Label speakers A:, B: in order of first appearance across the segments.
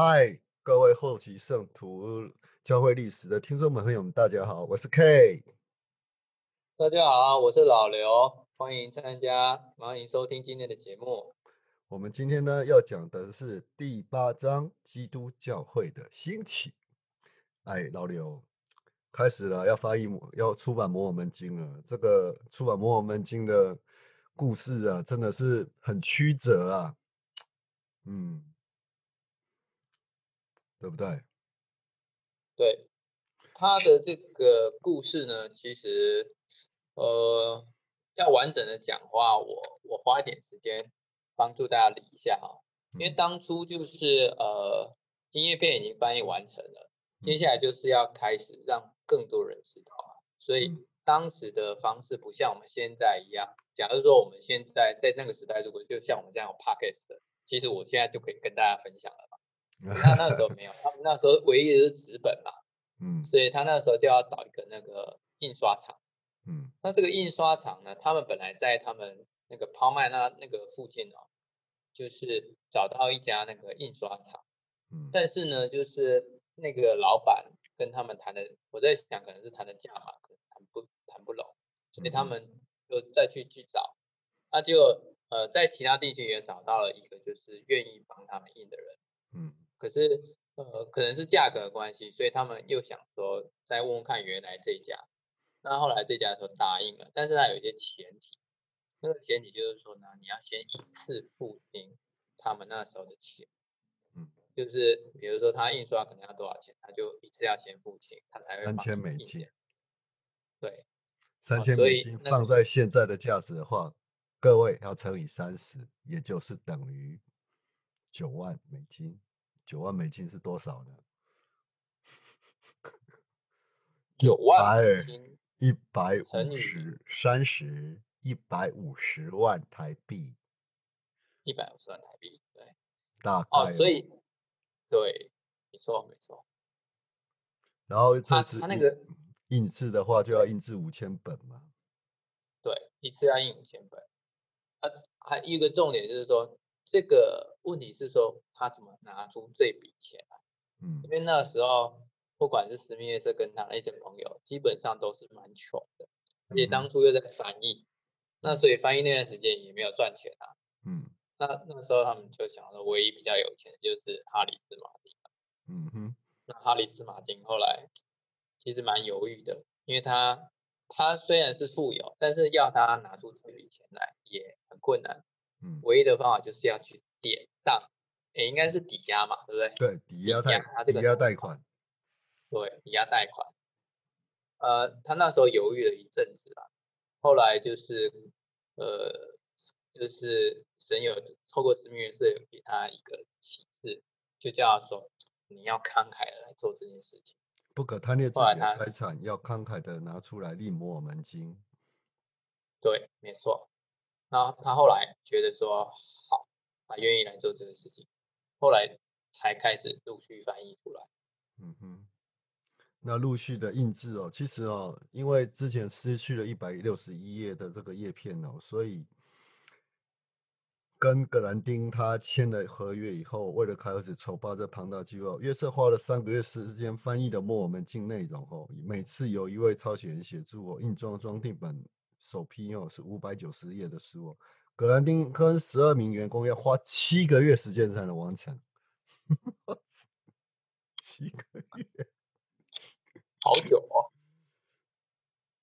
A: 嗨，各位后期圣徒教会历史的听众朋友们，大家好，我是 K。
B: 大家好，我是老刘，欢迎参加，欢迎收听今天的节目。
A: 我们今天呢要讲的是第八章基督教会的兴起。哎，老刘，开始了，要翻译要出版《摩尔门经》了。这个出版《摩尔门经》的故事啊，真的是很曲折啊。嗯。对不对？
B: 对，他的这个故事呢，其实呃，要完整的讲话，我我花一点时间帮助大家理一下啊。因为当初就是呃，金叶片已经翻译完成了，接下来就是要开始让更多人知道啊。所以当时的方式不像我们现在一样。假如说我们现在在那个时代，如果就像我们这样有 podcast 的，其实我现在就可以跟大家分享了。他那时候没有，他们那时候唯一的是纸本嘛，嗯，所以他那时候就要找一个那个印刷厂，嗯，那这个印刷厂呢，他们本来在他们那个抛卖那那个附近哦，就是找到一家那个印刷厂，嗯，但是呢，就是那个老板跟他们谈的，我在想可能是谈的价码可能谈不谈不拢，所以他们。就再去去找，那就呃在其他地区也找到了一个就是愿意帮他们印的人，嗯。可是，呃，可能是价格的关系，所以他们又想说再问问看原来这家。那后来这家说答应了，但是他有一些前提，那个前提就是说呢，你要先一次付清他们那时候的钱。嗯，就是比如说他印刷可能要多少钱，他就一次要先付清，他才会
A: 三千美金。
B: 对，
A: 三千美金放在现在的价值的话，各位要乘以三十，也就是等于九万美金。九万美金是多少呢？
B: 九万
A: 一百五十三十一百五十万台币，
B: 一百五十万台币，对，
A: 大概哦，
B: 所以对，没错没错。
A: 然后这次
B: 他那个
A: 印制的话，就要印制五千本嘛？
B: 对，一次要印五千本。啊，还一个重点就是说。这个问题是说他怎么拿出这笔钱来？嗯，因为那时候不管是史密斯跟他那些朋友，基本上都是蛮穷的，而且当初又在翻译，那所以翻译那段时间也没有赚钱啊。嗯，那那时候他们就想说，唯一比较有钱的就是哈里斯马丁。嗯哼，那哈里斯马丁后来其实蛮犹豫的，因为他他虽然是富有，但是要他拿出这笔钱来也很困难。嗯，唯一的方法就是要去典当，也应该是抵押嘛，对不对？
A: 对，抵押贷，抵押贷款。
B: 对，抵押贷款。呃，他那时候犹豫了一阵子啦，后来就是，呃，就是神有透过神明是给他一个启示，就叫他说，你要慷慨的来做这件事情，
A: 不可贪恋自己的财产，要慷慨的拿出来立摩尔门经。
B: 对，没错。然后他后来觉得说好，他愿意来做这个事情，后来才开始陆续翻译出来。嗯
A: 哼，那陆续的印制哦，其实哦，因为之前失去了一百六十一页的这个叶片哦，所以跟格兰丁他签了合约以后，为了开始筹办这庞大计划，约瑟花了三个月时间翻译的墨尔门境内容哦，每次有一位抄写人协助哦，印装装订本。首批哦是五百九十页的书哦，格兰丁跟十二名员工要花七个月时间才能完成，七个月，
B: 好久哦。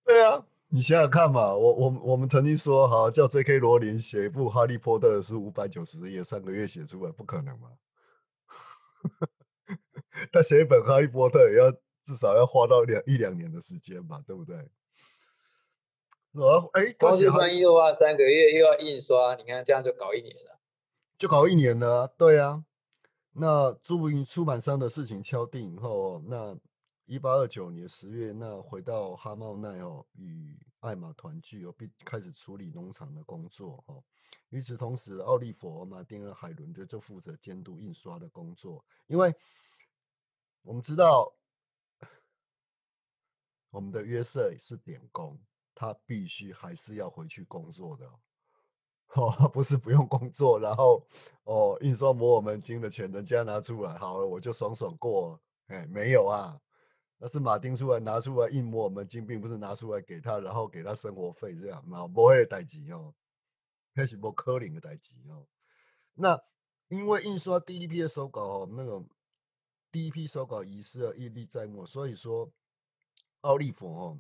A: 对啊，你想想看嘛，我我我们曾经说好叫 J.K. 罗琳写一部《哈利波特》的书，五百九十页，三个月写出来，不可能嘛。他写一本《哈利波特》也要至少要花到两一两年的时间吧，对不对？哎，
B: 光是翻译的话，三个月又要印刷，你看这样就搞一年了，
A: 就搞一年了。对啊，那朱云出版商的事情敲定以后，那一八二九年十月，那回到哈茂奈哦，与艾玛团聚哦，并开始处理农场的工作哦。与此同时，奥利弗、马丁和海伦就就负责监督印刷的工作，因为我们知道我们的约瑟是点工。他必须还是要回去工作的，哦，不是不用工作，然后哦，印刷《磨我们金》的钱人家拿出来，好了，我就爽爽过。哎，没有啊，那是马丁出来拿出来印《磨我们金》，并不是拿出来给他，然后给他生活费这样，嘛，不会代级哦，那是不科林的代级哦。那因为印刷第一批的手稿哦，那个第一批手稿遗失了，历历在目，所以说奥利弗哦。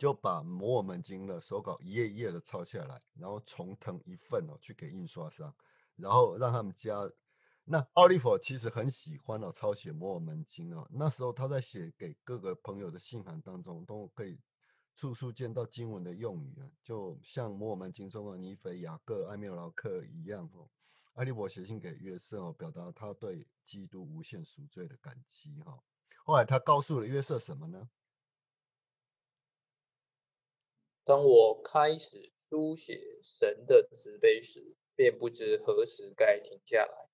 A: 就把《摩尔门经》的手稿一页一页的抄下来，然后重誊一份哦，去给印刷商，然后让他们加。那奥利弗其实很喜欢哦，抄写《摩尔门经》哦。那时候他在写给各个朋友的信函当中，都可以处处见到经文的用语啊，就像《摩尔门经》中的尼腓、雅各、埃缪劳克一样哦。艾利伯写信给约瑟哦，表达他对基督无限赎罪的感激哈。后来他告诉了约瑟什么呢？
B: 当我开始书写神的慈悲时，便不知何时该停下来。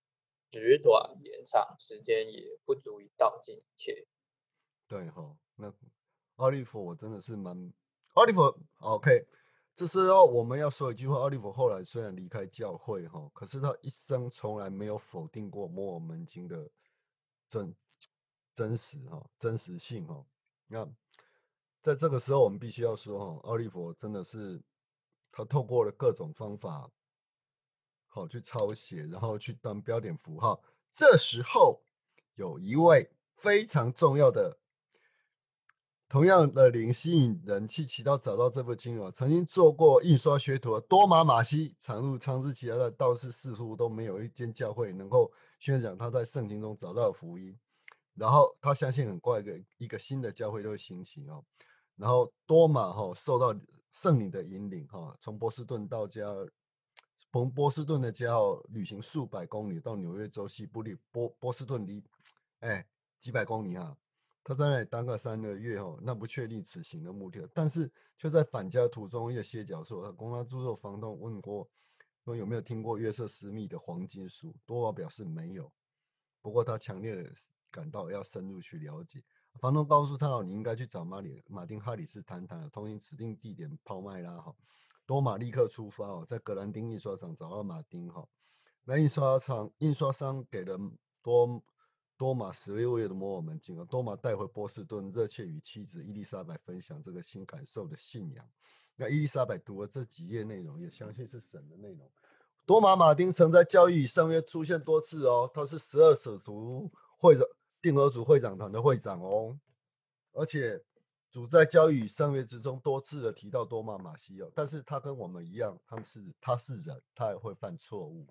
B: 纸短言长，时间也不足以道尽一切。
A: 对哈，那奥利弗，我真的是蛮奥利弗。OK，这时候我们要说一句话：奥利弗后来虽然离开教会哈，可是他一生从来没有否定过摩尔门经的真真实哈真实性哈。那。在这个时候，我们必须要说，哈，奥利弗真的是他透过了各种方法，好去抄写，然后去当标点符号。这时候，有一位非常重要的，同样的灵吸引人去祈祷找到这部经文，曾经做过印刷学徒的多玛马西，常入昌之其他的道士似乎都没有一间教会能够宣讲他在圣经中找到的福音。然后他相信很快一个一个新的教会都会兴起哦。然后多马哈受到圣灵的引领哈，从波士顿到家，从波士顿的家哦旅行数百公里到纽约州西部里波波士顿离哎几百公里哈，他在那里当个三个月哈，那不确定此行的目的，但是却在返家途中一个歇脚处，他公他住宿房东问过说有没有听过约瑟斯密的黄金书，多马表示没有，不过他强烈的感到要深入去了解。房东告诉他：“哦，你应该去找马里马丁哈里斯谈谈，同行指定地点抛卖啦。”哈，多马立刻出发哦，在格兰丁印刷厂找到马丁哈。那印刷厂印刷商给了多多马十六页的摩尔门经，多马带回波士顿，热切与妻子伊丽莎白分享这个新感受的信仰。那伊丽莎白读了这几页内容，也相信是神的内容。多马马丁曾在教育上面出现多次哦，他是十二使徒会者。定额组会长团的会长哦，而且主在交易与圣约之中多次的提到多马马西哦，但是他跟我们一样，他们是他是人，他也会犯错误。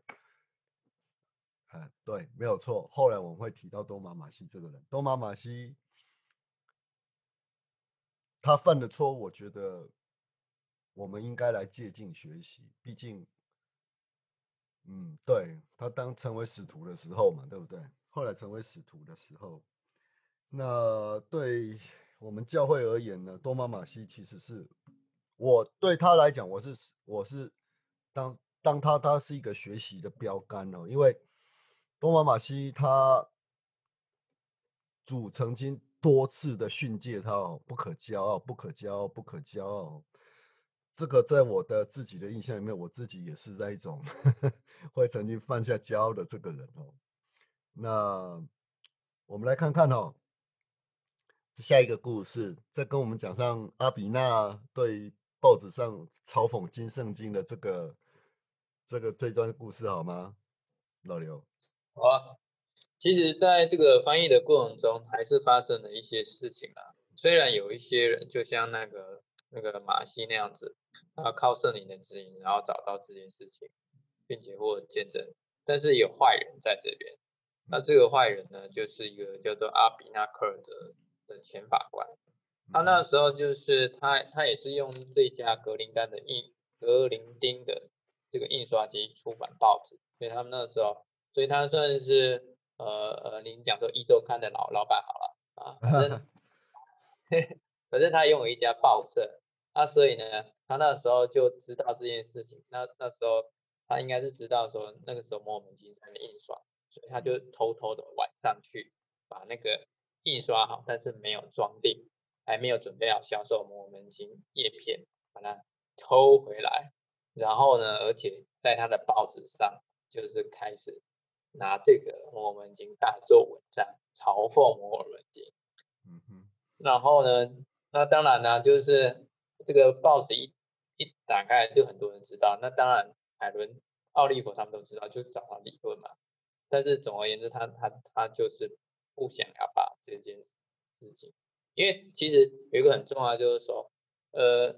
A: 哎，对，没有错。后来我们会提到多马马西这个人，多马马西他犯的错误，我觉得我们应该来借鉴学习。毕竟，嗯，对他当成为使徒的时候嘛，对不对？后来成为使徒的时候，那对我们教会而言呢，多玛马西其实是我对他来讲，我是我是当当他他是一个学习的标杆哦，因为多玛马西他主曾经多次的训诫他哦，不可骄傲，不可骄傲，不可骄傲。这个在我的自己的印象里面，我自己也是在一种 会曾经犯下骄傲的这个人哦。那我们来看看哦，下一个故事，再跟我们讲上阿比娜对报纸上嘲讽金圣经的这个这个这段故事好吗？老刘，
B: 好啊。其实，在这个翻译的过程中，还是发生了一些事情啊。虽然有一些人，就像那个那个马西那样子，他靠圣灵的指引，然后找到这件事情，并且获得见证，但是有坏人在这边。那这个坏人呢，就是一个叫做阿比纳克尔的的前法官。他那时候就是他，他也是用这家格林丹的印格林丁的这个印刷机出版报纸，所以他们那时候，所以他算是呃呃，您讲说一周刊的老老板好了啊，反正 反正他拥有一家报社，那所以呢，他那时候就知道这件事情。那那时候他应该是知道说，那个时候摩门经在印刷。所以他就偷偷的晚上去把那个印刷好，但是没有装订，还没有准备好销售摩门经叶片，把它偷回来，然后呢，而且在他的报纸上就是开始拿这个摩尔门经大做文章，嘲讽摩尔门经。
A: 嗯哼，
B: 然后呢，那当然呢，就是这个报纸一一打开，就很多人知道。那当然，海伦、奥利弗他们都知道，就找他理论嘛。但是总而言之，他他他就是不想要把这件事情，因为其实有一个很重要，就是说，呃，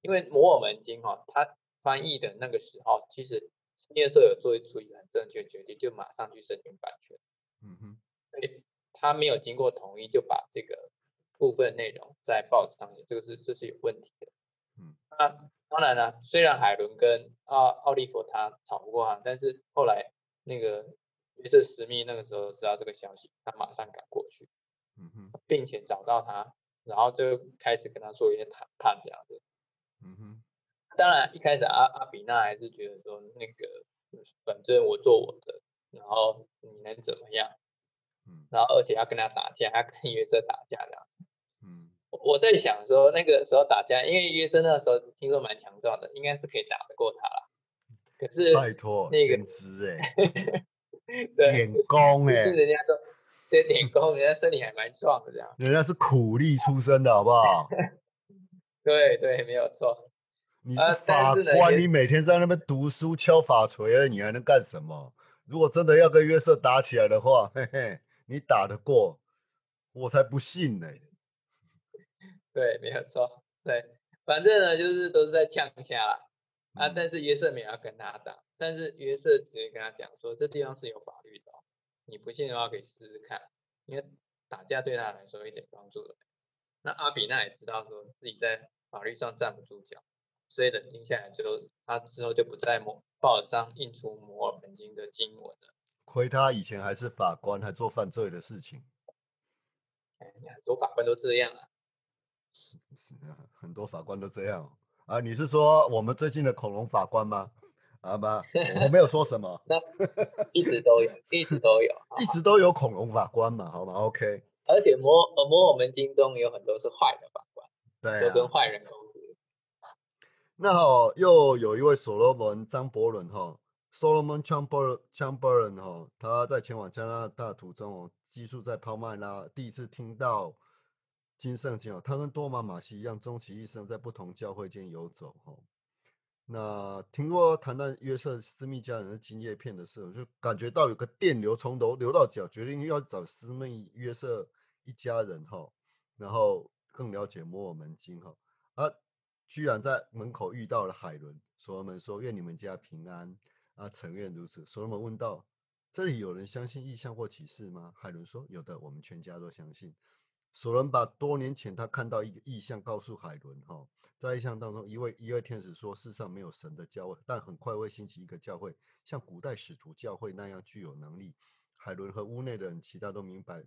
B: 因为摩尔门经哈，他翻译的那个时候，其实叶瑟有做出一个很正确决定，就马上去申请版权。
A: 嗯哼，
B: 他没有经过同意就把这个部分内容在报纸上面，这个是这是有问题的。
A: 嗯，
B: 那当然了，虽然海伦跟奥奥利弗他吵不过他，但是后来那个约瑟史密那个时候知道这个消息，他马上赶过去，
A: 嗯哼，
B: 并且找到他，然后就开始跟他做一些谈判这样子。
A: 嗯哼，
B: 当然一开始阿阿比娜还是觉得说那个反正我做我的，然后你能怎么样？
A: 嗯
B: 然后而且要跟他打架，要跟约瑟打架这样子。
A: 嗯
B: 我我在想说那个时候打架，因为约瑟那时候听说蛮强壮的，应该是可以打得过他啦。可是
A: 拜托，
B: 那个
A: 先知哎，
B: 对，
A: 点工哎
B: 是，人家都对点工，人家身体还蛮壮的这样。
A: 人家是苦力出身的好不好？
B: 对对，没有错。
A: 你
B: 呃
A: 是法官，
B: 也
A: 你每天在那边读书敲法锤而已，你还能干什么？如果真的要跟约瑟打起来的话，嘿嘿，你打得过，我才不信呢、
B: 对，没有错。对，反正呢就是都是在呛下啦。啊，
A: 嗯
B: 但是约瑟没有要跟他打，但是约瑟直接跟他讲说，这地方是有法律的、哦，你不信的话可以试试看，因为打架对他来说一点帮助都没有。那阿比那也知道说自己在法律上站不住脚，所以冷静下来之后，他之后就不在摩报纸上印出摩尔门经的经文了。
A: 亏他以前还是法官，还做犯罪的事情，
B: 哎，很多法官都这样啊。
A: 是啊很多法官都这样啊。你是说我们最近的恐龙法官吗？啊吗？我没有说什么，那
B: 一直都有，一直都有。
A: 一直都有恐龙法官嘛，好吗？OK，
B: 而且摩呃摩尔门经中有很多是坏的法官，
A: 对啊。
B: 都跟坏人勾结。
A: 那哦，又有一位所罗门张伯伦哈，Solomon Chamber Chamberlain 哈，他在前往加拿大途中哦，寄宿在抛麦拉，第一次听到金圣经哦，他跟多玛马西一样，终其一生在不同教会间游走哈。那听过谈到约瑟斯密家人的金叶片的时候，就感觉到有个电流从头流到脚，决定要找斯密约瑟一家人哈，然后更了解摩尔门经哈。啊，居然在门口遇到了海伦，所罗门说：“愿你们家平安。”啊，诚愿如此。所罗门问道：“这里有人相信异象或启示吗？”海伦说：“有的，我们全家都相信。”所罗门把多年前他看到一个异象告诉海伦，哈，在异象当中，一位一位天使说：“世上没有神的教会，但很快会兴起一个教会，像古代使徒教会那样具有能力。”海伦和屋内的人，其他都明白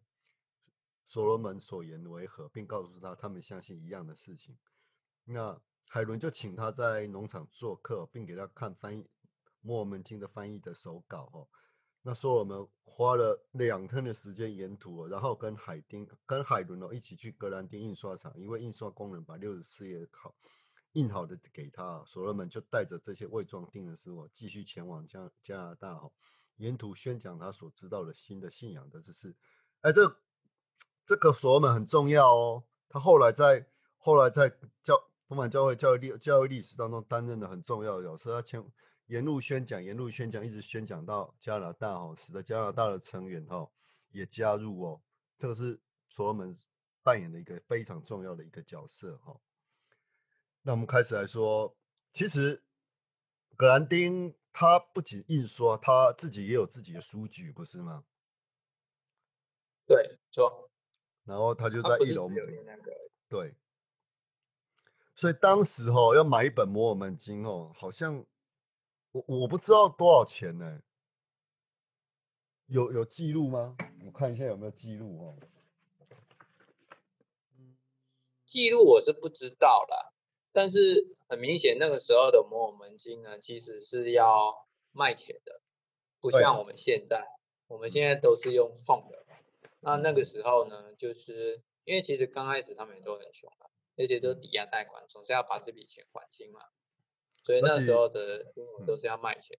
A: 所罗门所言为何，并告诉他他们相信一样的事情。那海伦就请他在农场做客，并给他看翻译《摩门经》的翻译的手稿哦。那所罗门花了两天的时间沿途、然后跟海丁、跟海伦哦一起去格兰丁印刷厂，一位印刷工人把六十四页好印好的给他、所罗门就带着这些未装订的书哦，继续前往加加拿大哦，沿途宣讲他所知道的新的信仰的知识。哎，这这个所罗门很重要哦，他后来在后来在教丰满教会教育历教育历史当中担任了很重要的角色。他前沿路宣讲，沿路宣讲，一直宣讲到加拿大哦，使得加拿大的成员哦也加入哦。这个是所罗门扮演的一个非常重要的一个角色哈。那我们开始来说，其实格兰丁他不仅印刷，他自己也有自己的书局，不是吗？
B: 对，说。
A: 然后他就在一楼
B: 那个，
A: 对，所以当时哦要买一本《摩尔门经》哦，好像我我不知道多少钱呢？有有记录吗？我看一下有没有记录哦。
B: 记录我是不知道啦，但是很明显那个时候的摩尔门金呢，其实是要卖钱的，不像我们现在，我们现在都是用送的。那那个时候呢，就是因为其实刚开始他们也都很穷啊，而且都抵押贷款，总是要把这笔钱还清嘛。所以那时候的新闻都
A: 嗯
B: 是要卖钱。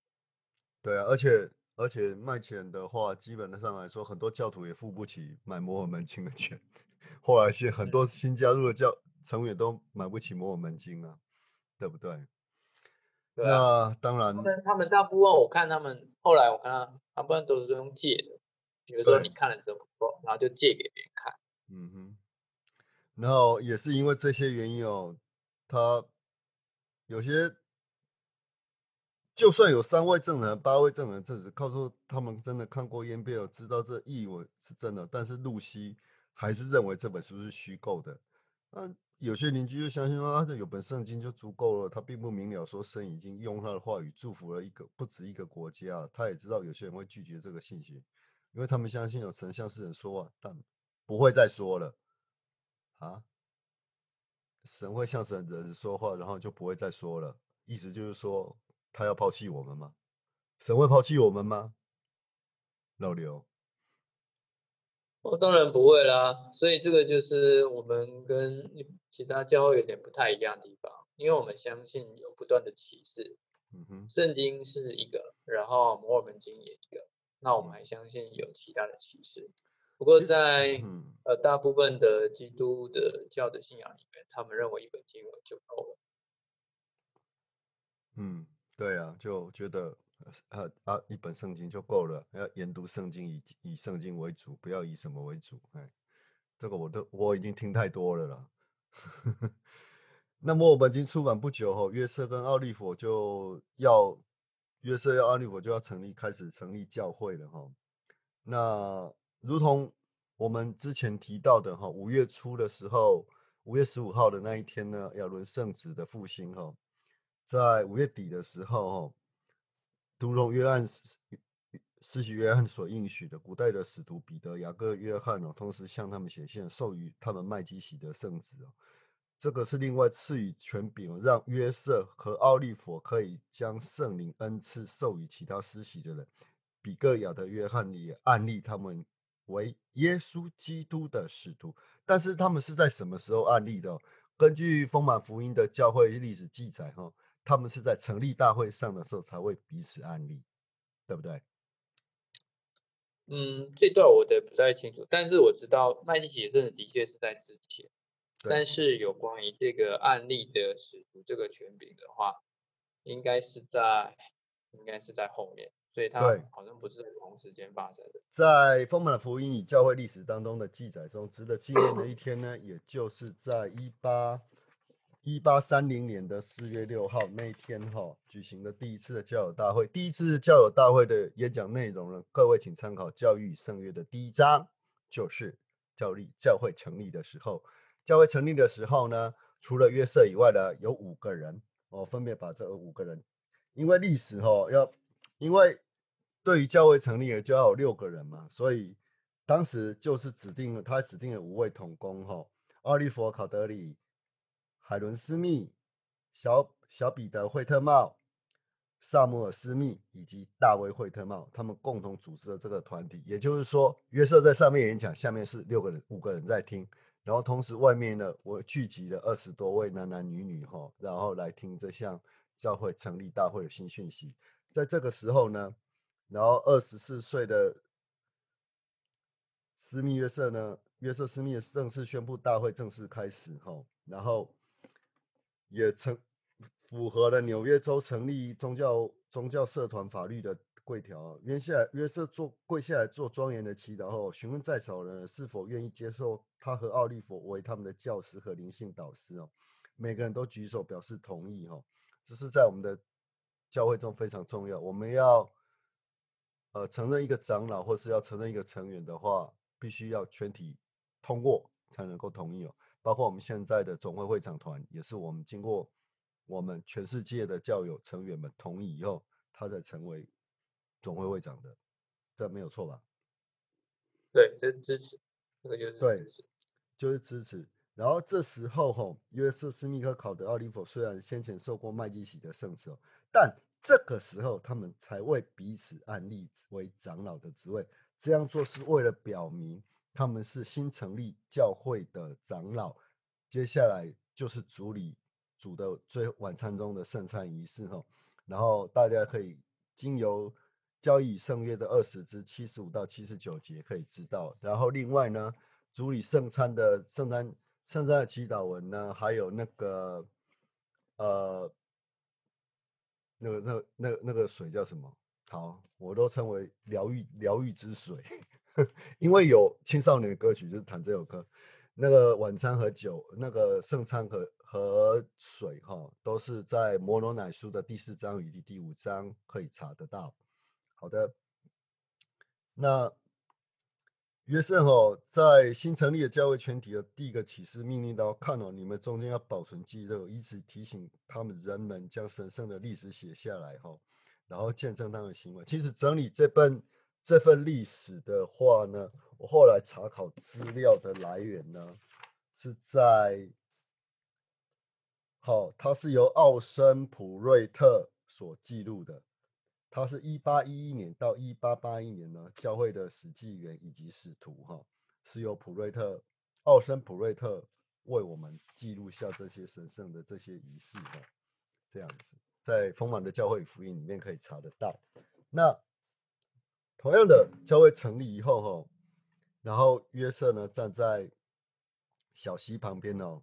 A: 对啊，而且而且卖钱的话，基本上来说，很多教徒也付不起买摩尔门经的钱。后来是很多新加入的教成员都买不起摩尔门经啊，对不对？
B: 对啊，
A: 那当然
B: 他，们他们大部分我看他们后来我看他大部分都是用借的，比如说你看了之后不够，然后就借给别人看。
A: 嗯哼，然后也是因为这些原因哦，他有些就算有三位证人、八位证人证实，告诉他们真的看过烟贝尔，知道这译文是真的，但是露西还是认为这本书是虚构的。那有些邻居就相信说，啊，这有本圣经就足够了。他并不明了说，神已经用他的话语祝福了一个不止一个国家。他也知道有些人会拒绝这个信息，因为他们相信有神向世人说话，但不会再说了啊。神会向神人说话，然后就不会再说了。意思就是说，他要抛弃我们吗？神会抛弃我们吗？老刘，
B: 哦，当然不会啦，所以这个就是我们跟其他教会有点不太一样的地方，因为我们相信有不断的启示，
A: 嗯哼，
B: 圣经是一个，然后摩尔门经也一个，那我们还相信有其他的启示。不过在
A: 嗯，
B: 呃大部分的基督的教的信仰里面，他们认为一本经文就够了。
A: 嗯，对啊，就觉得呃啊一本圣经就够了，要研读圣经以以圣经为主，不要以什么为主。哎，这个我都我已经听太多了啦。那么我们已经出版不久后，约瑟跟奥利佛就要约瑟要奥利弗就要成立开始成立教会了哈。那如同我们之前提到的哈，五月初的时候，五月十五号的那一天呢，亚伦圣子的复兴哈。在五月底的时候，哦，如同约翰施施洗约翰所应许的，古代的使徒彼得、雅各、约翰哦，同时向他们显现，授予他们麦基洗的圣旨哦。这个是另外赐予权柄，让约瑟和奥利佛可以将圣灵恩赐授予其他施洗的人。比各雅的约翰也案例他们为耶稣基督的使徒，但是他们是在什么时候案例的？根据丰满福音的教会历史记载，哈。他们是在成立大会上的时候才会彼此案例，对不对？
B: 嗯，这段我的不太清楚，但是我知道麦基洗圣的确是在之前，但是有关于这个案例的使徒这个权柄的话，应该是在应该是在后面，所以它好像不是同时间发生的。
A: 在丰满的福音与教会历史当中的记载中，值得纪念的一天呢，也就是在一八一八三零年的四月六号那一天哈、举行的第一次的教友大会。第一次教友大会的演讲内容呢，各位请参考《教育与圣约》的第一章，就是教立教会成立的时候。教会成立的时候呢，除了约瑟以外呢，有五个人哦，分别把这五个人，因为历史哈、要，因为对于教会成立了就要有六个人嘛，所以当时就是指定了他指定了五位同工哈、奥利弗·考德里、海伦·斯密、小小彼得·惠特茂、萨姆尔·斯密以及大卫·惠特茂，他们共同组织了这个团体。也就是说，约瑟在上面演讲，下面是六个人、五个人在听，然后同时外面呢，我聚集了二十多位男男女女哈，然后来听这项教会成立大会的新讯息。在这个时候呢，然后二十四岁的斯密约瑟呢，约瑟斯密正式宣布大会正式开始哈，然后也成符合了纽约州成立宗教宗教社团法律的规条。约下约瑟做跪下来做庄严的祈祷后，询问在场人是否愿意接受他和奥利弗为他们的教师和灵性导师哦。每个人都举手表示同意哈，这是在我们的教会中非常重要。我们要呃承认一个长老或是要承认一个成员的话，必须要全体通过才能够同意哦。包括我们现在的总会会长团，也是我们经过我们全世界的教友成员们同意以后，他才成为总会会长的，这没有错吧？
B: 对，这是支持，这个就是
A: 对。就是支持。然后这时候吼，约瑟斯密克考德奥利弗虽然先前受过麦基洗的圣旨哦，但这个时候他们才为彼此安立为长老的职位。这样做是为了表明他们是新成立教会的长老。接下来就是主理主的最晚餐中的圣餐仪式哈，然后大家可以经由交易圣约的二十至七十五到七十九节可以知道，然后另外呢，主理圣餐的圣餐圣餐的祈祷文呢，还有那个呃。那个、那、那、那个水叫什么？好，我都称为疗愈、疗愈之水，因为有青少年的歌曲就是弹这首歌。那个晚餐和酒，那个圣餐和和水，哈，都是在摩罗乃书的第四章与第第五章可以查得到。好的，那。约瑟哈在新成立的教会全体的第一个启示命令到：看哦，你们中间要保存记录，以此提醒他们人们将神圣的历史写下来哈，然后见证他们的行为。其实整理这本这份历史的话呢，我后来查考资料的来源呢，是在好，它是由奥森普瑞特所记录的。它是一八一一年到一八八一年呢，教会的史记员以及使徒哈，是由普瑞特奥森普瑞特为我们记录下这些神圣的这些仪式哈，这样子在丰满的教会福音里面可以查得到。那同样的，教会成立以后哈，然后约瑟呢站在小溪旁边哦，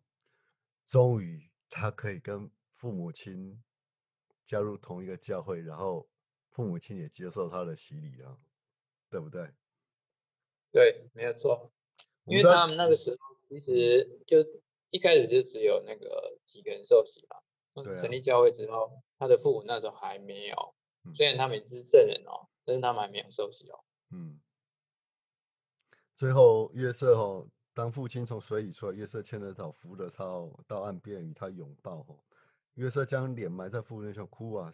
A: 终于他可以跟父母亲加入同一个教会，然后。父母亲也接受他的洗礼了，对不对？
B: 对，没有错。因为他们那个时候其实就一开始就只有那个几个人受洗嘛。成立教会之后，他的父母那时候还没有，虽然他们也是证人哦，但是他们还没有受洗哦。嗯。
A: 最后约瑟哦，当父亲从水里出来，约瑟牵着草扶着他到岸边与他拥抱哦。约瑟将脸埋在父亲上，哭啊，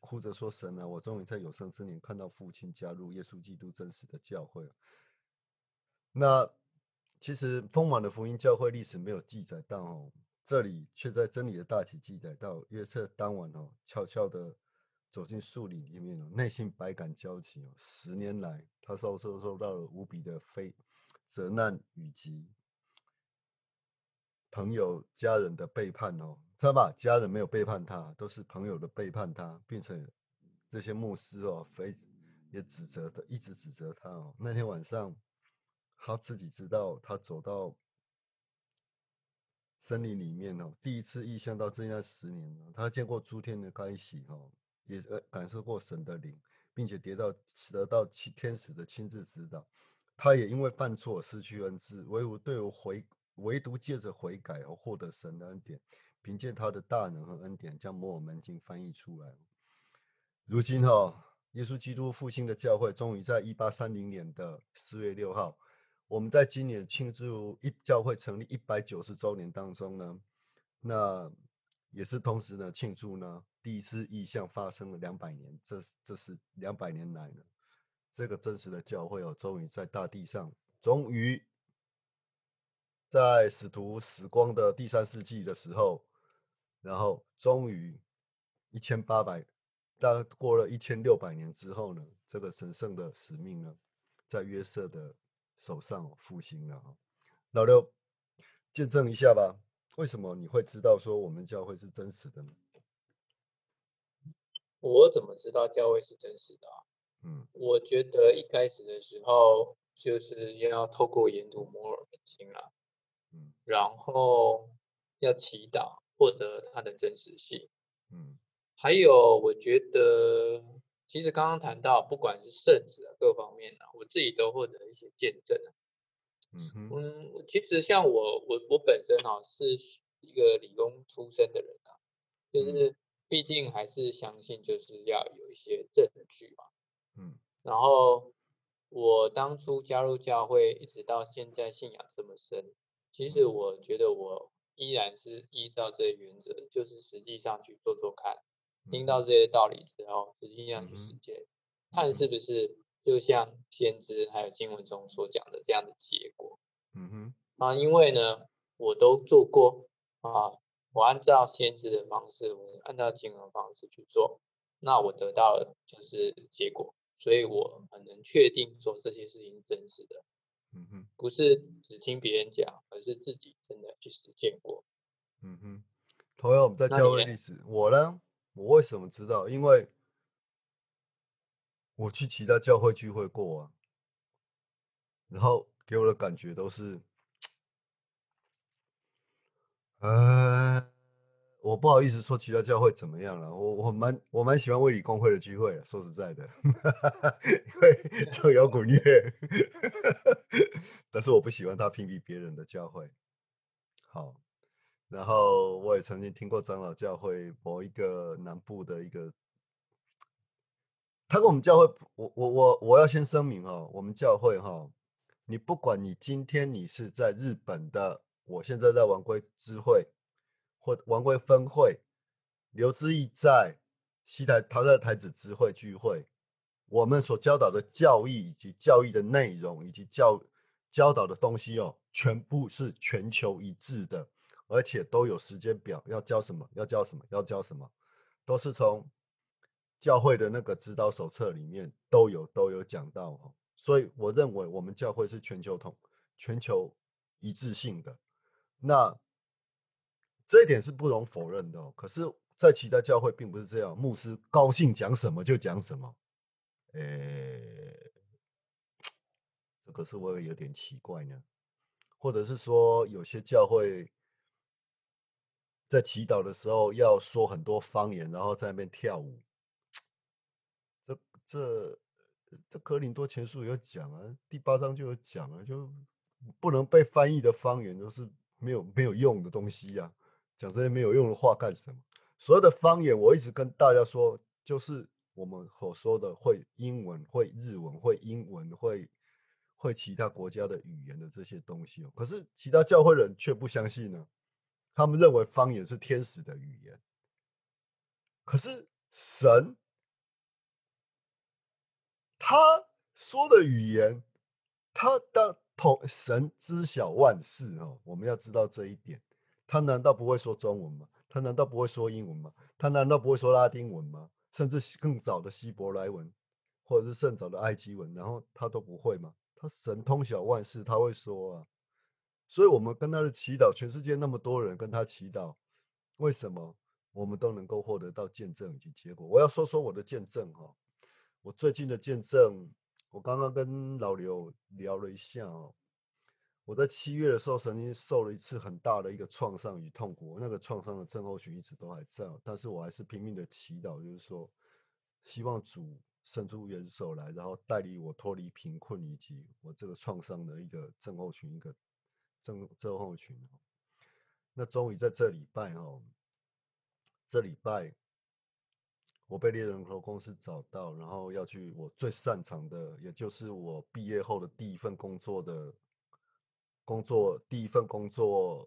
A: 哭着说：“神啊，我终于在有生之年看到父亲加入耶稣基督真实的教会。”那其实丰满的福音教会历史没有记载到哦，这里却在真理的大体记载到约瑟当晚哦，悄悄的走进树林里面哦，内心百感交集哦。十年来，他受受受到了无比的非责难与及朋友家人的背叛哦。知道吧？家人没有背叛他，都是朋友的背叛他，并且这些牧师哦，非也指责的，一直指责他哦。那天晚上，他自己知道，他走到森林里面哦，第一次意向到这样十年，他见过诸天的开喜哦，也呃感受过神的灵，并且得到得到七天使的亲自指导。他也因为犯错失去恩赐，唯独对我回，唯独借着悔改而获得神的恩典。凭借他的大能和恩典，将摩尔门经翻译出来。如今哈，耶稣基督复兴的教会终于在一八三零年的四月六号，我们在今年庆祝一教会成立一百九十周年当中呢，那也是同时呢庆祝呢第一次异象发生了两百年，这是这是两百年来呢这个真实的教会哦，终于在大地上，终于在使徒时光的第三世纪的时候。然后终于一千八百，大过了一千六百年之后呢，这个神圣的使命呢，在约瑟的手上复兴了哈。老六，见证一下吧，为什么你会知道说我们教会是真实的呢？
B: 我怎么知道教会是真实的啊？嗯，我觉得一开始的时候就是要透过研读摩尔的经啊，嗯，然后要祈祷。获得它的真实性，嗯，还有我觉得，其实刚刚谈到，不管是圣旨啊，各方面啊，我自己都获得一些见证，嗯嗯，其实像我我我本身哈是一个理工出身的人啊，就是毕竟还是相信就是要有一些证据嘛，嗯，然后我当初加入教会，一直到现在信仰这么深，其实我觉得我。依然是依照这些原则，就是实际上去做做看，听到这些道理之后，实际上去实践，看是不是就像先知还有经文中所讲的这样的结果。嗯哼，啊，因为呢，我都做过啊，我按照先知的方式，我按照经文方式去做，那我得到的就是结果，所以我很能确定说这些事情是真实的。嗯哼，不是只听别人讲，而是自己真的去实践过。
A: 嗯哼，同样我们在教会历史，我呢，我为什么知道？因为我去其他教会聚会过啊，然后给我的感觉都是，呃，我不好意思说其他教会怎么样了，我我蛮我蛮喜欢卫理公会的聚会的，说实在的，因为 唱摇滚乐，但是我不喜欢他屏蔽别人的教会。好，然后我也曾经听过长老教会某一个南部的一个，他跟我们教会，我我我我要先声明哦，我们教会哈，你不管你今天你是在日本的，我现在在王龟支会或王龟分会，刘志毅在西台他在台子支会聚会，我们所教导的教义以及教义的内容以及教教导的东西哦，全部是全球一致的，而且都有时间表，要教什么，要教什么，要教什么，都是从教会的那个指导手册里面都有都有讲到哦。所以我认为我们教会是全球统、全球一致性的。那这一点是不容否认的哦。可是，在其他教会并不是这样，牧师高兴讲什么就讲什么。诶，这个是我有点奇怪呢，或者是说有些教会在祈祷的时候要说很多方言，然后在那边跳舞。这这这科林多前书有讲啊，第八章就有讲啊，就不能被翻译的方言都是没有没有用的东西呀、讲这些没有用的话干什么？所有的方言，我一直跟大家说，就是我们所说的会英文、会日文、会英文、会会其他国家的语言的这些东西。可是其他教会人却不相信呢，他们认为方言是天使的语言。可是神他说的语言，他的同神知晓万事哦，我们要知道这一点。他难道不会说中文吗？他难道不会说英文吗？他难道不会说拉丁文吗？甚至更早的希伯来文，或者是甚早的埃及文，然后他都不会吗？他神通晓万事，他会说啊。所以，我们跟他的祈祷，全世界那么多人跟他祈祷，为什么我们都能够获得到见证以及结果？我要说说我的见证哈、我最近的见证，我刚刚跟老刘聊了一下哦。我在七月的时候，曾经受了一次很大的一个创伤与痛苦，那个创伤的症候群一直都还在，但是我还是拼命的祈祷，就是说，希望主伸出援手来，然后带领我脱离贫困以及我这个创伤的一个症候群，一个症症候群。那终于在这礼拜哦，这礼拜我被猎人头公司找到，然后要去我最擅长的，也就是我毕业后的第一份工作的工作，第一份工作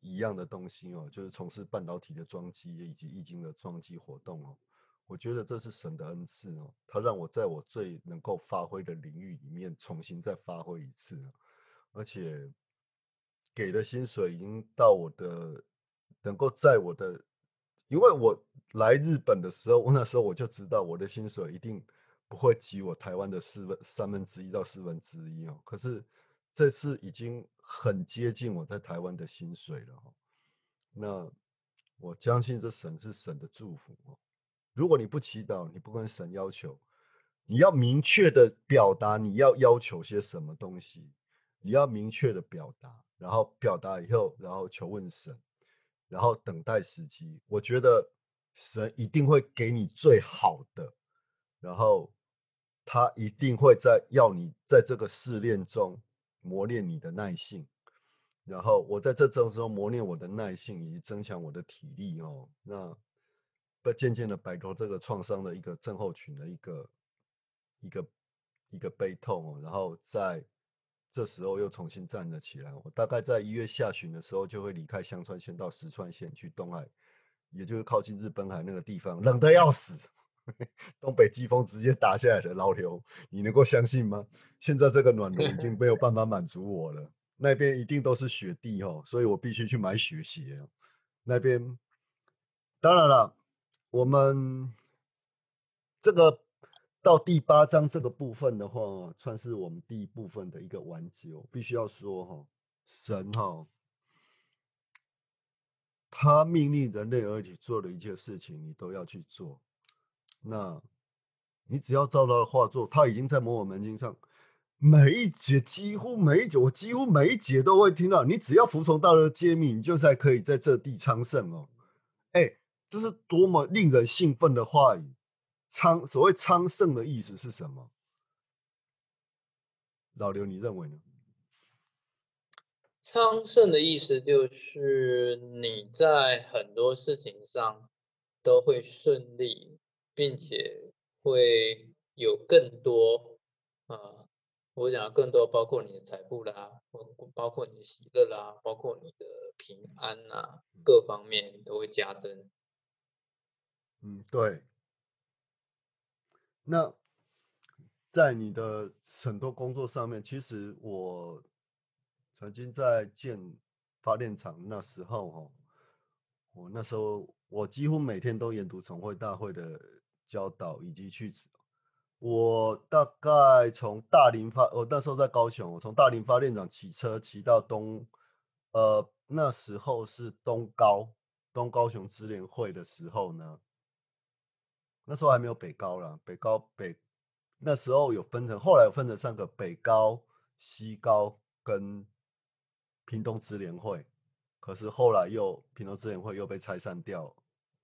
A: 一样的东西哦，就是从事半导体的装机以及易经的装机活动哦。我觉得这是神的恩赐哦，他让我在我最能够发挥的领域里面重新再发挥一次，而且给的薪水已经到我的能够在我的，因为我来日本的时候，我那时候我就知道我的薪水一定不会及我台湾的四分三分之一到四分之一哦。可是这次已经很接近我在台湾的薪水了哦。那我相信这神是神的祝福哦。如果你不祈祷，你不跟神要求，你要明确的表达你要要求些什么东西，你要明确的表达，然后表达以后，然后求问神，然后等待时机。我觉得神一定会给你最好的，然后他一定会在要你在这个试炼中磨练你的耐性。然后我在这当中磨练我的耐性，以及增强我的体力哦。那不渐渐的摆脱这个创伤的一个症候群的一个一个一个悲痛哦，然后在这时候又重新站了起来。我大概在一月下旬的时候就会离开香川县到石川县去东海，也就是靠近日本海那个地方，冷得要死，东北季风直接打下来的老刘，你能够相信吗？现在这个暖炉已经没有办法满足我了，那边一定都是雪地哦，所以我必须去买雪鞋。那边当然了。我们这个到第八章这个部分的话，算是我们第一部分的一个完结。我必须要说哈，神哈，他命令人类而且做的一切事情，你都要去做。那，你只要照他的画作，他已经在《摩尔门经》上每一节，几乎每一节，我几乎每一节都会听到。你只要服从道的揭秘，你就在可以在这地昌盛哦。哎，这是多么令人兴奋的话语！昌，所谓昌盛的意思是什么？老刘，你认为呢？
B: 昌盛的意思就是你在很多事情上都会顺利。并且会有更多啊，我讲更多，包括你的财富啦，包包括你的喜乐啦，包括你的平安呐，各方面都会加增。
A: 嗯，对。那在你的很多工作上面，其实我曾经在建发电厂那时候哦，我那时候我几乎每天都研读总会大会的。教导以及去，我大概从大林发，我那时候在高雄，我从大林发电厂骑车骑到东，呃，那时候是东高东高雄支联会的时候呢，那时候还没有北高了，北高北那时候有分成，后来有分成三个北高、西高跟屏东支联会，可是后来又屏东支联会又被拆散掉。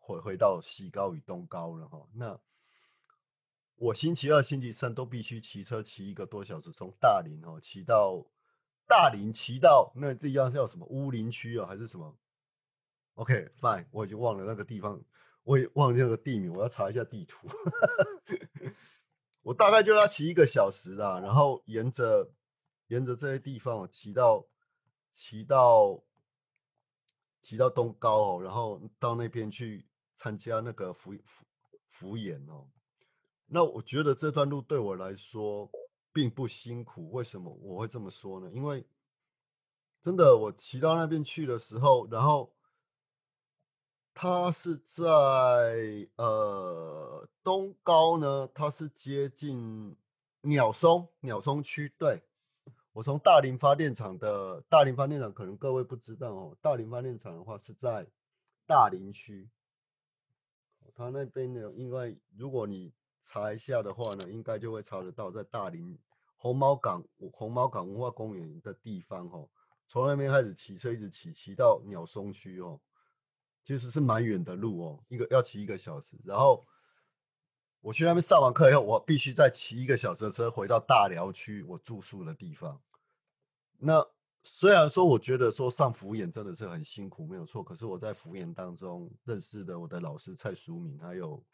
A: 回回到西高与东高了哈，那我星期二、星期三都必须骑车骑一个多小时，从大林哦骑到大林，骑到那地方叫什么乌林区啊，还是什么？OK，fine，我已经忘了那个地方，我也忘记那个地名，我要查一下地图。我大概就要骑一个小时啦，然后沿着沿着这些地方骑到骑到骑到东高哦，然后到那边去。参加那个福福福演哦，那我觉得这段路对我来说并不辛苦。为什么我会这么说呢？因为真的，我骑到那边去的时候，然后它是在呃东高呢，它是接近鸟松鸟松区。对我从大林发电厂的大林发电厂，可能各位不知道哦，大林发电厂的话是在大林区。他那边呢，因为如果你查一下的话呢，应该就会查得到，在大林红毛港红毛港文化公园的地方哦，从那边开始骑车，一直骑骑到鸟松区哦，其实是蛮远的路哦，一个要骑一个小时。然后我去那边上完课以后，我必须再骑一个小时的车回到大寮区我住宿的地方。那虽然说，我觉得说上福演真的是很辛苦，没有错。可是我在福演当中认识的我的老师蔡淑敏，还有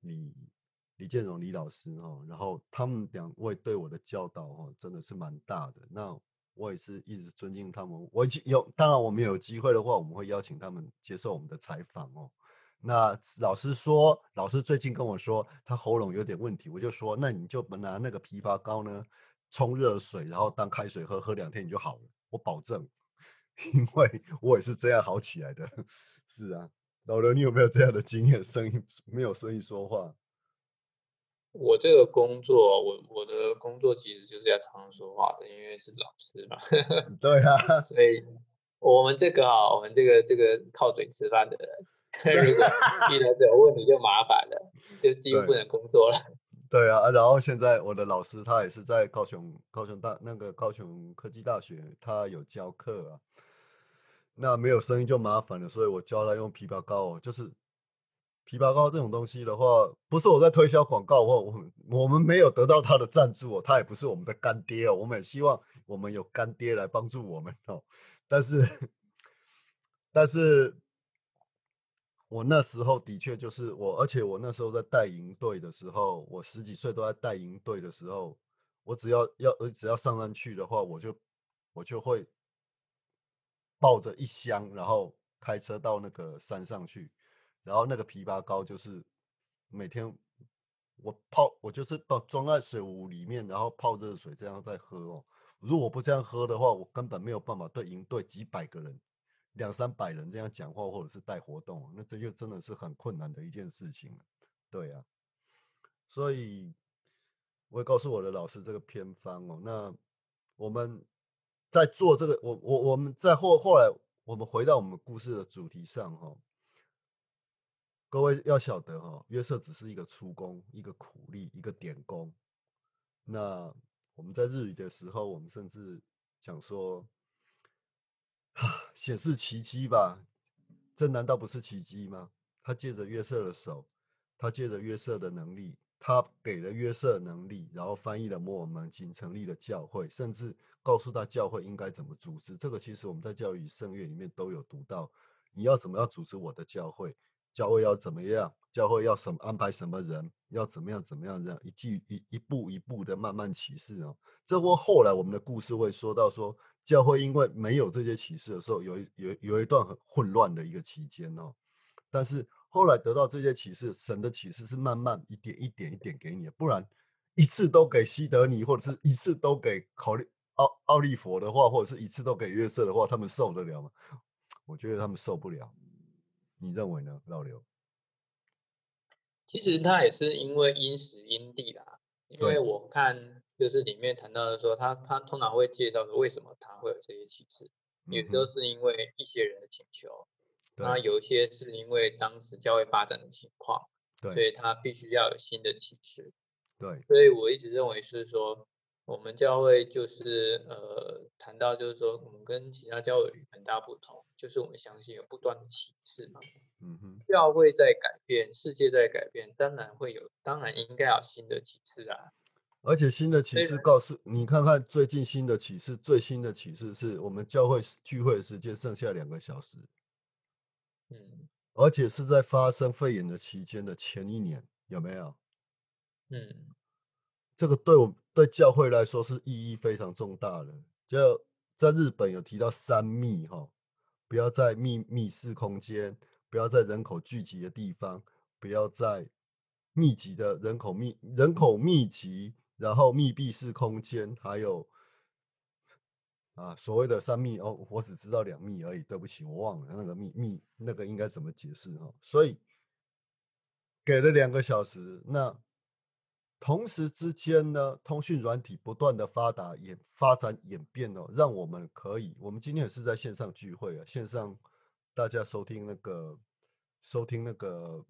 A: 李李建荣李老师哈，然后他们两位对我的教导哦，真的是蛮大的。那我也是一直尊敬他们。我有当然我们有机会的话，我们会邀请他们接受我们的采访哦。那老师说，老师最近跟我说他喉咙有点问题，我就说那你就拿那个枇杷膏呢。冲热水，然后当开水喝，喝两天你就好了，我保证，因为我也是这样好起来的。是啊，老刘，你有没有这样的经验？声音没有声音说话。
B: 我这个工作，我我的工作其实就是要常常说话的，因为是老师嘛。
A: 对啊，
B: 所以我们这个啊，我们这个这个靠嘴吃饭的人，如果遇到这个问题就麻烦了，就几乎不能工作了。
A: 对啊，然后现在我的老师他也是在高雄高雄大那个高雄科技大学，他有教课啊。那没有声音就麻烦了，所以我教他用枇杷膏哦，就是枇杷膏这种东西的话，不是我在推销广告或我我们没有得到他的赞助哦，他也不是我们的干爹哦，我们也希望我们有干爹来帮助我们哦，但是但是。我那时候的确就是我，而且我那时候在带营队的时候，我十几岁都在带营队的时候，我只要要只要上山去的话，我就我就会抱着一箱，然后开车到那个山上去，然后那个枇杷膏就是每天我泡，我就是把装在水壶里面，然后泡热水这样在喝哦。如果不这样喝的话，我根本没有办法对营队几百个人。两三百人这样讲话，或者是带活动，那这就真的是很困难的一件事情了。对啊，所以我会告诉我的老师这个偏方哦。那我们在做这个，我我我们在后后来，我们回到我们故事的主题上哈，各位要晓得哈，约瑟只是一个出工，一个苦力，一个点工。那我们在日语的时候，我们甚至讲说，哈，显示奇迹吧？这难道不是奇迹吗？他借着约瑟的手，他借着约瑟的能力。他给了约瑟能力，然后翻译了摩尔门经，成立了教会，甚至告诉他教会应该怎么组织。这个其实我们在教育圣乐里面都有读到。你要怎么样组织我的教会？教会要怎么样？教会要什么安排什么人？要怎么样怎么样？这样一句一一步一步的慢慢启示哦。这或后来我们的故事会说到说，教会因为没有这些启示的时候，有有有一段很混乱的一个期间哦。但是。后来得到这些启示，神的启示是慢慢一点一点一点给你的，不然一次都给西德尼，或者是一次都给考虑奥奥利佛的话，或者是一次都给约瑟的话，他们受得了吗？我觉得他们受不了。你认为呢，老刘？
B: 其实他也是因为因时因地啦，因为我看就是里面谈到的说，他他通常会介绍说为什么他会有这些启示，有时候是因为一些人的请求。那有一些是因为当时教会发展的情况，
A: 对，
B: 所以他必须要有新的启示，
A: 对，
B: 所以我一直认为是说，我们教会就是呃谈到就是说，我们跟其他教会很大不同，就是我们相信有不断的启示嘛，
A: 嗯哼，
B: 教会在改变，世界在改变，当然会有，当然应该有新的启示啊，
A: 而且新的启示告诉你，看看最近新的启示，最新的启示是我们教会聚会时间剩下两个小时。
B: 嗯，
A: 而且是在发生肺炎的期间的前一年，有没有？
B: 嗯，
A: 这个对我对教会来说是意义非常重大的。就在日本有提到三密哈，不要在密密室空间，不要在人口聚集的地方，不要在密集的人口密人口密集，然后密闭式空间，还有。啊，所谓的三密哦，我只知道两密而已。对不起，我忘了那个密密那个应该怎么解释哈。所以给了两个小时，那同时之间呢，通讯软体不断的发达演发展演变哦，让我们可以，我们今天也是在线上聚会啊，线上大家收听那个收听那个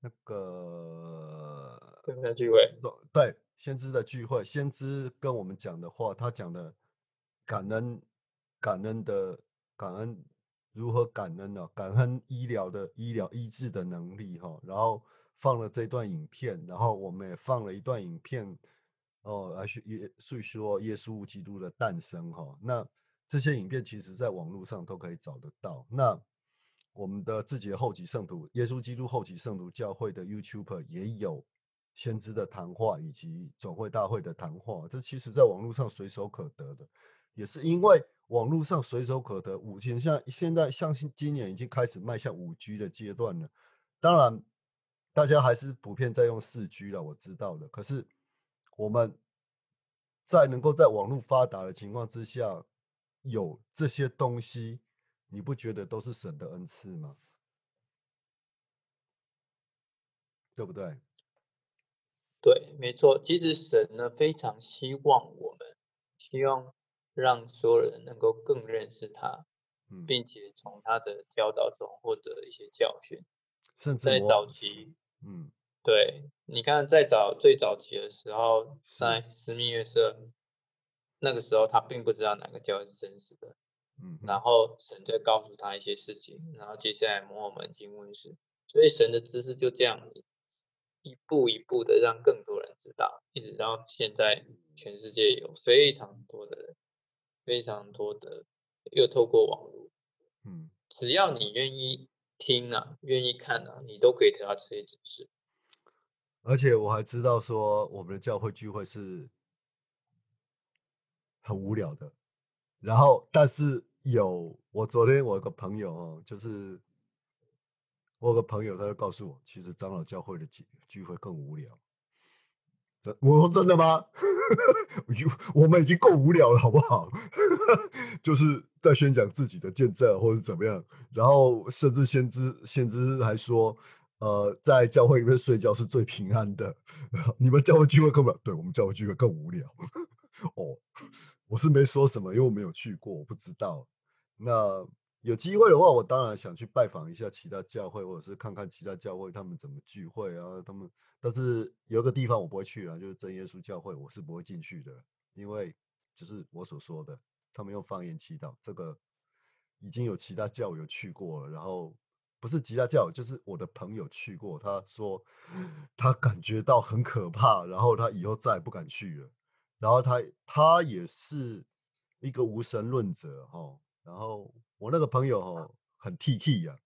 A: 那
B: 个线上聚会，
A: 对。先知的聚会，先知跟我们讲的话，他讲的感恩、感恩的感恩，如何感恩呢？感恩医疗的医疗医治的能力哈。然后放了这段影片，然后我们也放了一段影片哦，来去耶述说耶稣基督的诞生哈。那这些影片其实在网络上都可以找得到。那我们的自己的后期圣徒，耶稣基督后期圣徒教会的 YouTuber 也有。先知的谈话以及总会大会的谈话，这其实在网络上随手可得的，也是因为网络上随手可得。五 G 像现在，相信今年已经开始迈向五 G 的阶段了。当然，大家还是普遍在用四 G 了，我知道了。可是我们在能够在网络发达的情况之下，有这些东西，你不觉得都是神的恩赐吗？对不对？
B: 对，没错。其实神呢非常希望我们，希望让所有人能够更认识他，并且从他的教导中获得一些教训。
A: 甚至
B: 在早期，
A: 嗯，
B: 对，你看在早最早期的时候，在私密月社，那个时候他并不知道哪个教是真实的，
A: 嗯，
B: 然后神在告诉他一些事情，然后接下来摩尔门经问世，所以神的知识就这样。一步一步的让更多人知道，一直到现在，全世界有非常多的人，非常多的，又透过网络，
A: 嗯，
B: 只要你愿意听啊，愿意看啊，你都可以得到这些指示。
A: 而且我还知道说，我们的教会聚会是很无聊的，然后但是有我昨天我有个朋友哦，就是。我有个朋友，他就告诉我，其实长老教会的聚聚会更无聊。真我说真的吗？我们已经够无聊了，好不好？就是在宣讲自己的见证，或者怎么样。然后甚至先知先知还说，呃，在教会里面睡觉是最平安的。你们教会聚会更不对，我们教会聚会更无聊。哦，我是没说什么，因为我没有去过，我不知道。那有机会的话，我当然想去拜访一下其他教会，或者是看看其他教会他们怎么聚会啊。他们，但是有个地方我不会去了，就是真耶稣教会，我是不会进去的，因为就是我所说的，他们用方言祈祷，这个已经有其他教友去过了，然后不是其他教友，就是我的朋友去过，他说他感觉到很可怕，然后他以后再也不敢去了。然后他他也是一个无神论者哈，然后。我那个朋友哦，很 T T 呀，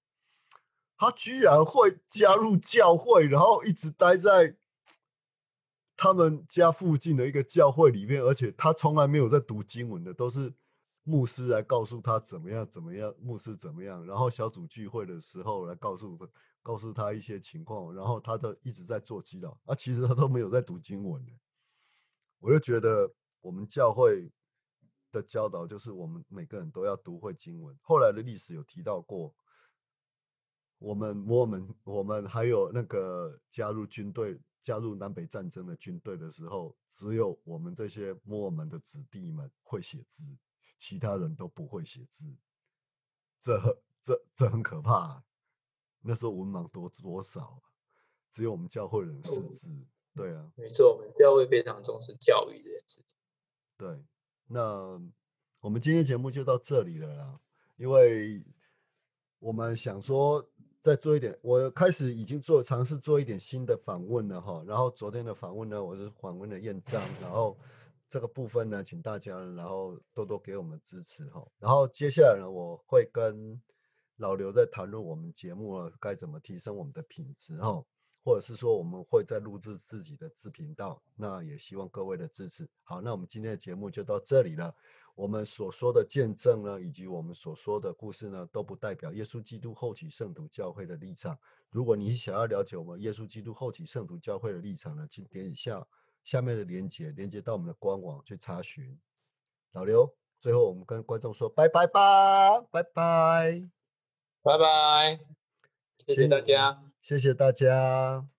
A: 他居然会加入教会，然后一直待在他们家附近的一个教会里面，而且他从来没有在读经文的，都是牧师来告诉他怎么样怎么样，牧师怎么样，然后小组聚会的时候来告诉他告诉他一些情况，然后他就一直在做祈祷，啊，其实他都没有在读经文的，我就觉得我们教会。的教导就是我们每个人都要读会经文。后来的历史有提到过，我们摩门，我们还有那个加入军队、加入南北战争的军队的时候，只有我们这些摩尔门的子弟们会写字，其他人都不会写字。这、这、这很可怕。那时候文盲多多少？只有我们教会人识字。对啊，
B: 没错，我们教会非常重视教育这件事情。
A: 对。那我们今天节目就到这里了啦，因为我们想说再做一点，我开始已经做尝试做一点新的访问了哈。然后昨天的访问呢，我是访问了燕章，然后这个部分呢，请大家然后多多给我们支持哈。然后接下来呢，我会跟老刘在谈论我们节目该怎么提升我们的品质哈。或者是说我们会再录制自己的自频道，那也希望各位的支持。好，那我们今天的节目就到这里了。我们所说的见证呢，以及我们所说的故事呢，都不代表耶稣基督后期圣徒教会的立场。如果你想要了解我们耶稣基督后期圣徒教会的立场呢，请点一下下面的连接，连接到我们的官网去查询。老刘，最后我们跟观众说拜拜吧，拜拜，
B: 拜拜，谢谢大家。
A: 谢谢大家。